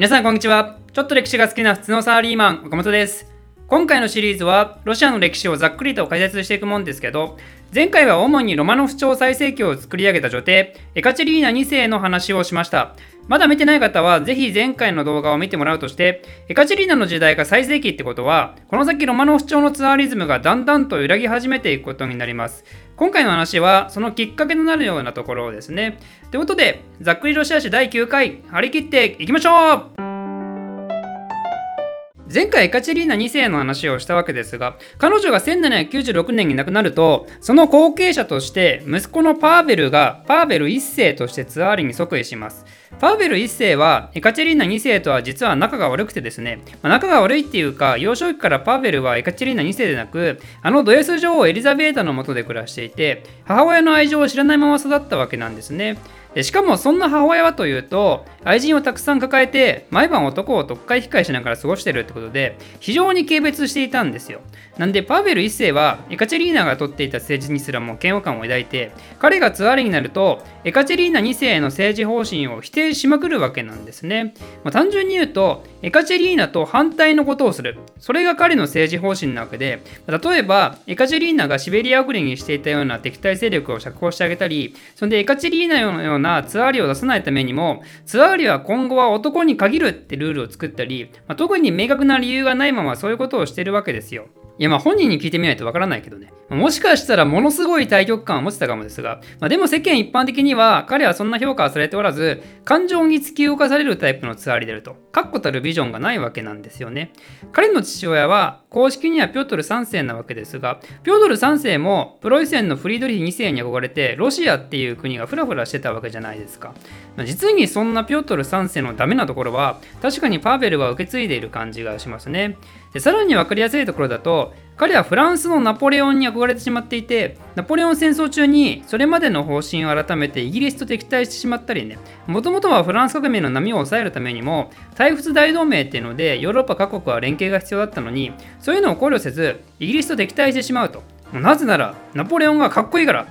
皆さんこんにちは。ちょっと歴史が好きな普通のサラリーマン岡本です。今回のシリーズはロシアの歴史をざっくりと解説していくもんですけど前回は主にロマノフ朝最盛期を作り上げた女帝エカチェリーナ2世の話をしました。まだ見てない方はぜひ前回の動画を見てもらうとしてエカチェリーナの時代が最盛期ってことはこの先ロマノフ朝のツアーリズムがだんだんと揺らぎ始めていくことになります。今回の話はそのきっかけとなるようなところですね。ということでざっくりロシア史第9回張り切っていきましょう。前回エカチェリーナ2世の話をしたわけですが彼女が1796年に亡くなるとその後継者として息子のパーベルがパーベル1世としてツアーリに即位します。パーベル1世はエカチェリーナ2世とは実は仲が悪くてですね、まあ、仲が悪いっていうか幼少期からパーベルはエカチェリーナ2世でなくあのド S 女王エリザベータのもとで暮らしていて母親の愛情を知らないまま育ったわけなんですね。しかもそんな母親はというと愛人をたくさん抱えて毎晩男を特会控えしながら過ごしてるってことで非常に軽蔑していたんですよ。なんでパーベル1世はエカチェリーナが取っていた政治にすらも嫌悪感を抱いて彼がツアーリになるとエカチェリーナ2世への政治方針を否定しまくるわけなんですね、まあ、単純に言うとエカチェリーナと反対のことをする。それが彼の政治方針なわけで例えばエカチェリーナがシベリア送りにしていたような敵対勢力を釈放してあげたりそんでエカチェリーナのようななツアーリを出さないためにもツアーリは今後は男に限るってルールを作ったり、まあ、特に明確な理由がないままそういうことをしてるわけですよいやまあ本人に聞いてみないとわからないけどね。もしかしたらものすごい対局感を持ってたかもですが、まあ、でも世間一般的には彼はそんな評価はされておらず、感情に突き動かされるタイプのツアーリであると、確固たるビジョンがないわけなんですよね。彼の父親は公式にはピョートル3世なわけですが、ピョートル3世もプロイセンのフリードリヒ2世に憧れて、ロシアっていう国がフラフラしてたわけじゃないですか。まあ、実にそんなピョートル3世のダメなところは、確かにパーベルは受け継いでいる感じがしますね。でさらに分かりやすいところだと彼はフランスのナポレオンに憧れてしまっていてナポレオン戦争中にそれまでの方針を改めてイギリスと敵対してしまったりねもともとはフランス革命の波を抑えるためにも対仏大同盟っていうのでヨーロッパ各国は連携が必要だったのにそういうのを考慮せずイギリスと敵対してしまうとなぜならナポレオンがかっこいいから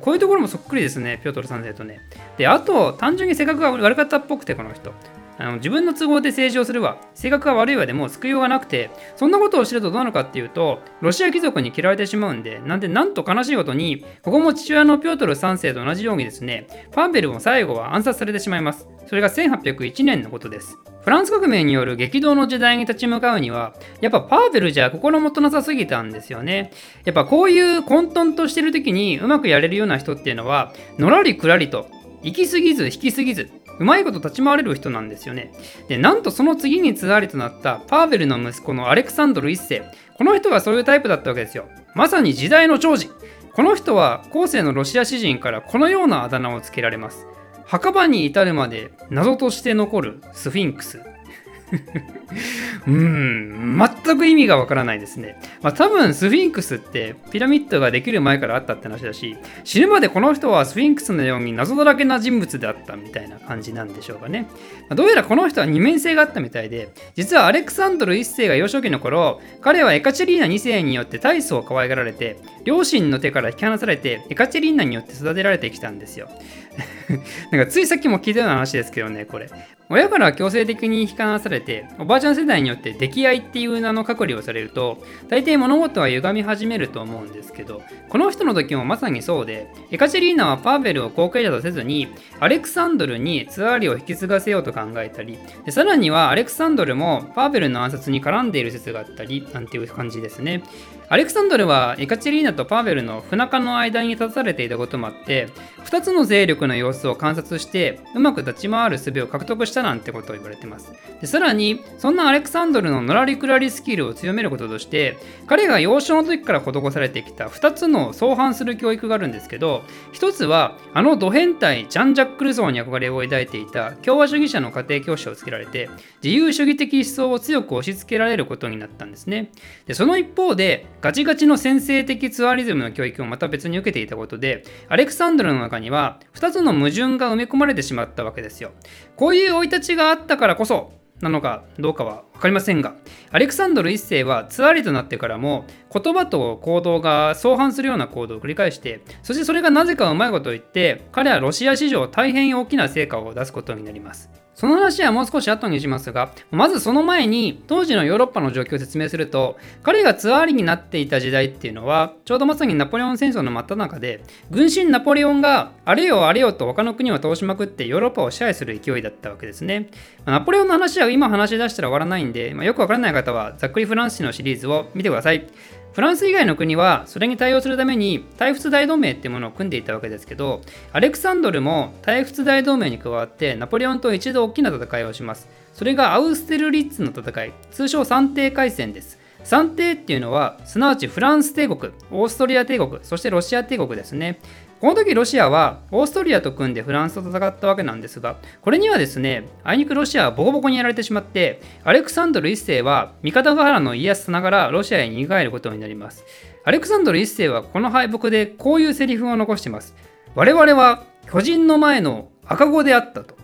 こういうところもそっくりですね、ピョートル3世とね。で、あと、単純に性格が悪かったっぽくて、この人。あの自分の都合で政治をするわ。性格が悪いわでも救いようがなくてそんなことを知るとどうなるかっていうとロシア貴族に嫌われてしまうんでなんでなんと悲しいことにここも父親のピョートル3世と同じようにですねパンベルも最後は暗殺されてしまいます。それが1801年のことです。フランス革命による激動の時代に立ち向かうにはやっぱパーベルじゃ心もとなさすぎたんですよね。やっぱこういう混沌としてる時にうまくやれるような人っていうのはのらりくらりと行き過ぎず引き過ぎずうまいこと立ち回れる人なんですよね。で、なんとその次にツアーリとなったパーベルの息子のアレクサンドル1世。この人はそういうタイプだったわけですよ。まさに時代の寵児。この人は後世のロシア詩人からこのようなあだ名をつけられます。墓場に至るまで謎として残るスフィンクス。うん、全く意味がわからないですね。まあ、多分スフィンクスってピラミッドができる前からあったって話だし、死ぬまでこの人はスフィンクスのように謎だらけな人物であったみたいな感じなんでしょうかね。まあ、どうやらこの人は二面性があったみたいで、実はアレクサンドル1世が幼少期の頃、彼はエカチェリーナ2世によって大層可愛がられて、両親の手から引き離されて、エカチェリーナによって育てられてきたんですよ。なんかついさっきも聞いたような話ですけどね、これ。親から強制的に引き離されて、おばあちゃん世代によって溺愛っていう名の隔離をされると、大抵物事は歪み始めると思うんですけど、この人の時もまさにそうで、エカチェリーナはパーベルを後継者とせずに、アレクサンドルにツアーリを引き継がせようと考えたり、さらにはアレクサンドルもパーベルの暗殺に絡んでいる説があったり、なんていう感じですね。アレクサンドルはエカチェリーナとパーベルの不仲の間に立たされていたこともあって、2つの勢力の様子を観察して、うまく立ち回る術を獲得したなんてことを言われてます。でさらに、そんなアレクサンドルののらりくらりスキルを強めることとして、彼が幼少の時から施されてきた2つの相反する教育があるんですけど、1つは、あのド変態ジャン・ジャック・ルソーに憧れを抱いていた共和主義者の家庭教師をつけられて、自由主義的思想を強く押し付けられることになったんですね。でその一方で、ガチガチの先制的ツアリズムの教育をまた別に受けていたことで、アレクサンドルの中には2つの矛盾が埋め込まれてしまったわけですよ。こういう生い立ちがあったからこそ、なのかどうかは分かりませんが、アレクサンドル1世はツアリとなってからも言葉と行動が相反するような行動を繰り返して、そしてそれがなぜかうまいこと言って、彼はロシア史上大変大きな成果を出すことになります。その話はもう少し後にしますが、まずその前に当時のヨーロッパの状況を説明すると、彼がツアーリになっていた時代っていうのは、ちょうどまさにナポレオン戦争の真っ只中で、軍神ナポレオンがあれよあれよと他の国を倒しまくってヨーロッパを支配する勢いだったわけですね。ナポレオンの話は今話し出したら終わらないんで、まあ、よくわからない方はざっくりフランス史のシリーズを見てください。フランス以外の国はそれに対応するために対仏大同盟っていうものを組んでいたわけですけどアレクサンドルも対仏大同盟に加わってナポレオンと一度大きな戦いをします。それがアウステルリッツの戦い。通称三帝海戦です。三帝っていうのはすなわちフランス帝国オーストリア帝国そしてロシア帝国ですね。この時ロシアはオーストリアと組んでフランスと戦ったわけなんですが、これにはですね、あいにくロシアはボコボコにやられてしまって、アレクサンドル1世は味方ヶ原の家康さながらロシアへ逃げ帰ることになります。アレクサンドル1世はこの敗北でこういうセリフを残しています。我々は巨人の前の赤子であったと。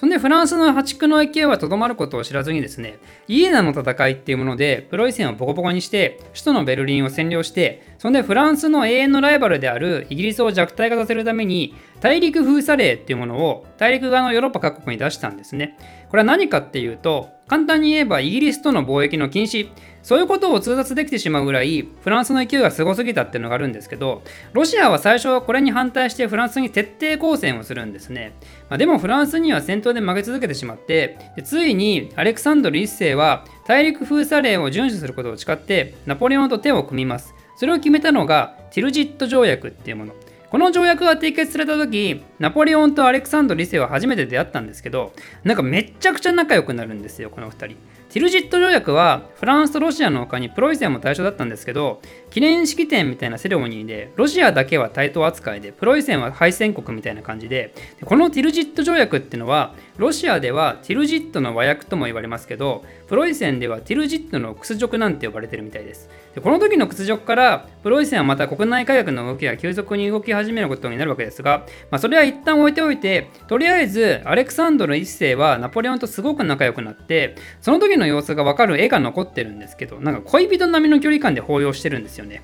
そんでフランスの破竹の勢いはとどまることを知らずにですね、イエナの戦いっていうもので、プロイセンをボコボコにして、首都のベルリンを占領して、そんでフランスの永遠のライバルであるイギリスを弱体化させるために、大陸封鎖令っていうものを大陸側のヨーロッパ各国に出したんですね。これは何かっていうと、簡単に言えばイギリスとの貿易の禁止、そういうことを通達できてしまうぐらいフランスの勢いがすごすぎたっていうのがあるんですけどロシアは最初はこれに反対してフランスに徹底抗戦をするんですね、まあ、でもフランスには戦闘で負け続けてしまってついにアレクサンドル1世は大陸封鎖令を遵守することを誓ってナポレオンと手を組みます。それを決めたのがティルジット条約っていうもの。この条約が締結された時ナポレオンとアレクサンドル2世は初めて出会ったんですけどなんかめっちゃくちゃ仲良くなるんですよこの2人。ティルジット条約はフランスとロシアの他にプロイセンも対象だったんですけど記念式典みたいなセレモニーでロシアだけは対等扱いでプロイセンは敗戦国みたいな感じでこのティルジット条約っていうのはロシアではティルジットの和訳とも言われますけどプロイセンではティルジットの屈辱なんて呼ばれてるみたいです。でこの時の屈辱からプロイセンはまた国内改革の動きが急速に動き始めることになるわけですが、まあ、それは一旦置いておいてとりあえずアレクサンドル1世はナポレオンとすごく仲良くなってその時の様子がわかる絵が残ってるんですけどなんか恋人並みの距離感で抱擁してるんですよね。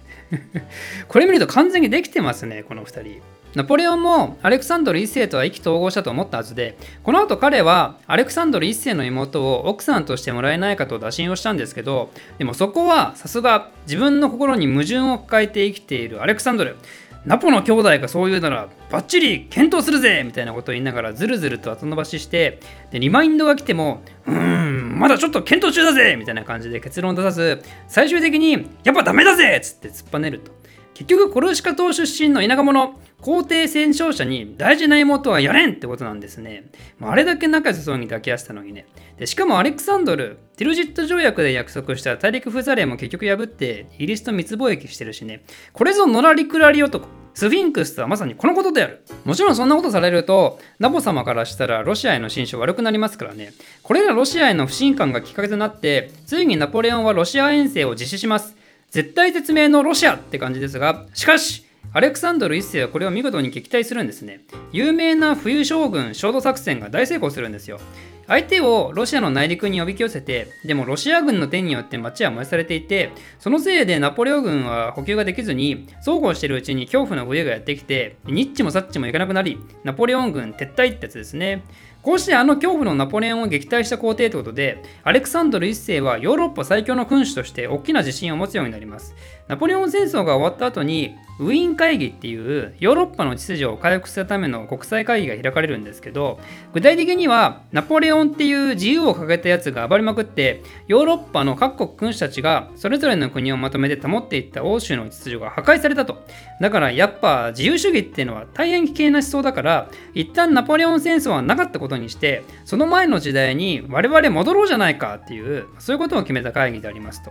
これ見ると完全にできてますねこの2人。ナポレオンもアレクサンドル1世とは意気投合したと思ったはずでこの後彼はアレクサンドル1世の妹を奥さんとしてもらえないかと打診をしたんですけどでもそこはさすが自分の心に矛盾を抱えて生きているアレクサンドル。ナポの兄弟がそう言うならバッチリ検討するぜ!みたいなことを言いながらずるずると後延ばししてでリマインドが来てもうーんまだちょっと検討中だぜ!みたいな感じで結論を出さず最終的にやっぱダメだぜ!っつって突っぱねると。結局コルシカ島出身の田舎者。皇帝戦勝者に大事な妹はやれんってことなんですね。あれだけ仲良さそうに抱き合わせたのにね。でしかもアレクサンドル、ティルジット条約で約束した大陸封鎖令も結局破ってイギリスと密貿易してるしね。これぞ野良リクラリ男。スフィンクスとはまさにこのことである。もちろんそんなことされると、ナボ様からしたらロシアへの心象悪くなりますからね。これらロシアへの不信感がきっかけとなって、ついにナポレオンはロシア遠征を実施します。絶対絶命のロシアって感じですが、しかし、アレクサンドル1世はこれを見事に撃退するんですね。有名な冬将軍焦土作戦が大成功するんですよ。相手をロシアの内陸におび寄せて、でもロシア軍の手によって町は燃やされていて、そのせいでナポレオン軍は補給ができずに、そうこうしているうちに恐怖の冬がやってきて、ニッチもサッチもいかなくなり、ナポレオン軍撤退ってやつですね。こうしてあの恐怖のナポレオンを撃退した皇帝ということで、アレクサンドル1世はヨーロッパ最強の君主として大きな自信を持つようになります。ナポレオン戦争が終わった後に、ウィーン会議っていうヨーロッパの秩序を回復するための国際会議が開かれるんですけど具体的にはナポレオンっていう自由を掲げたやつが暴れまくってヨーロッパの各国君主たちがそれぞれの国をまとめて保っていった欧州の秩序が破壊されたと。だからやっぱ自由主義っていうのは大変危険な思想だから一旦ナポレオン戦争はなかったことにしてその前の時代に我々戻ろうじゃないかっていうそういうことを決めた会議でありますと。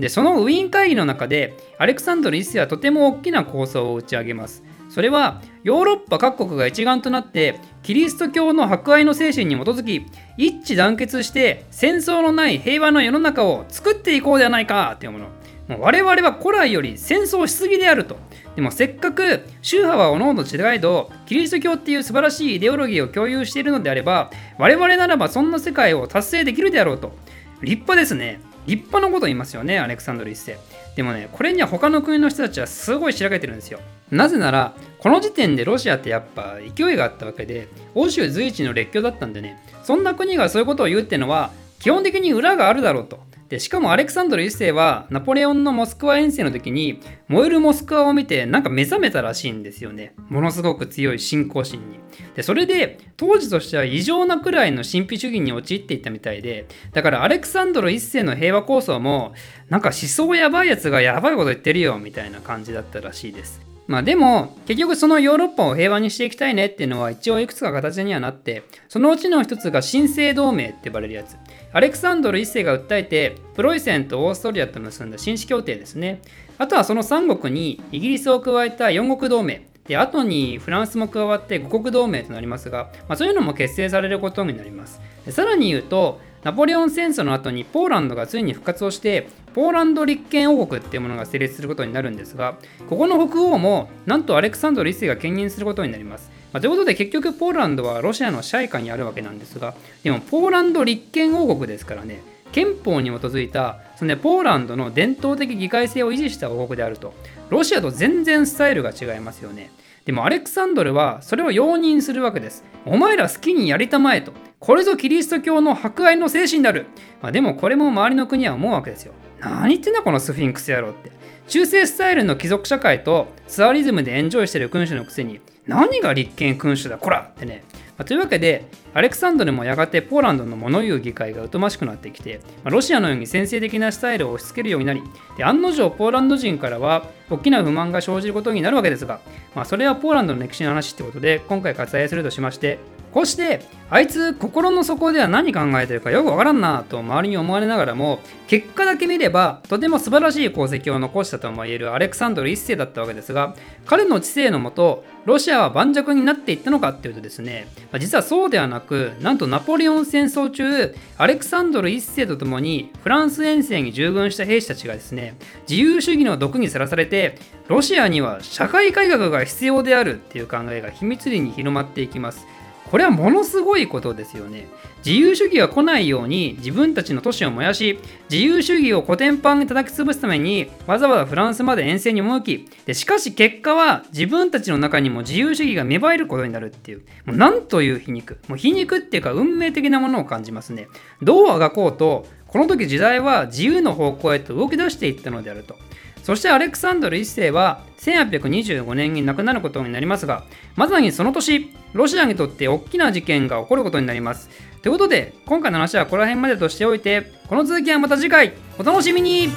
でそのウィーン会議の中でアレクサンドル1世はとても大きな構想を打ち上げます。それはヨーロッパ各国が一丸となってキリスト教の博愛の精神に基づき一致団結して戦争のない平和の世の中を作っていこうではないかというもの。もう我々は古来より戦争しすぎであると。でもせっかく宗派はおのおの違いどキリスト教っていう素晴らしいイデオロギーを共有しているのであれば我々ならばそんな世界を達成できるであろうと。立派ですね。立派なこと言いますよねアレクサンドル一世でもねこれには他の国の人たちはすごい調べてるんですよ。なぜならこの時点でロシアってやっぱ勢いがあったわけで欧州随一の列強だったんでねそんな国がそういうことを言うってのは基本的に裏があるだろうと。でしかもアレクサンドル1世はナポレオンのモスクワ遠征の時に燃えるモスクワを見てなんか目覚めたらしいんですよね。ものすごく強い信仰心に。でそれで当時としては異常なくらいの神秘主義に陥っていったみたいでだからアレクサンドル1世の平和構想もなんか思想やばいやつがやばいこと言ってるよみたいな感じだったらしいです。まあでも結局そのヨーロッパを平和にしていきたいねっていうのは一応いくつか形にはなってそのうちの一つが新生同盟って呼ばれるやつ。アレクサンドル1世が訴えてプロイセンとオーストリアと結んだ紳士協定ですね。あとはその3国にイギリスを加えた4国同盟。で後にフランスも加わって5国同盟となりますが、まあ、そういうのも結成されることになります。さらに言うとナポレオン戦争の後にポーランドがついに復活をしてポーランド立憲王国っていうものが成立することになるんですがここの北欧もなんとアレクサンドル1世が兼任することになります。まあ、ということで結局ポーランドはロシアの支配下にあるわけなんですがでもポーランド立憲王国ですからね憲法に基づいたその、ね、ポーランドの伝統的議会制を維持した王国であると。ロシアと全然スタイルが違いますよね。でもアレクサンドルはそれを容認するわけです。お前ら好きにやりたまえと。これぞキリスト教の博愛の精神である、まあ、でもこれも周りの国は思うわけですよ。何言ってんだこのスフィンクス野郎って。中世スタイルの貴族社会とツアリズムでエンジョイしてる君主のくせに。何が立憲君主だこらってね、まあ、というわけでアレクサンドルもやがてポーランドの物言う議会が疎ましくなってきて、まあ、ロシアのように先制的なスタイルを押し付けるようになりで案の定ポーランド人からは大きな不満が生じることになるわけですが、まあ、それはポーランドの歴史の話ってことで今回割愛するとしましてこうしてあいつ心の底では何考えてるかよくわからんなと周りに思われながらも結果だけ見ればとても素晴らしい功績を残したとも言えるアレクサンドル1世だったわけですが彼の知性のもとロシアは盤石になっていったのかっていうとですね実はそうではなくなんとナポレオン戦争中アレクサンドル1世とともにフランス遠征に従軍した兵士たちがですね自由主義の毒にさらされてロシアには社会改革が必要であるっていう考えが秘密裏に広まっていきます。これはものすごいことですよね。自由主義が来ないように自分たちの都市を燃やし、自由主義をコテンパンに叩き潰すためにわざわざフランスまで遠征に赴き、でしかし結果は自分たちの中にも自由主義が芽生えることになるっていう、もうなんという皮肉。もう皮肉っていうか運命的なものを感じますね。どうあがこうと、この時時代は自由の方向へと動き出していったのであると。そしてアレクサンドル1世は1825年に亡くなることになりますが、まさにその年、ロシアにとって大きな事件が起こることになります。ということで、今回の話はここら辺までとしておいて、この続きはまた次回、お楽しみに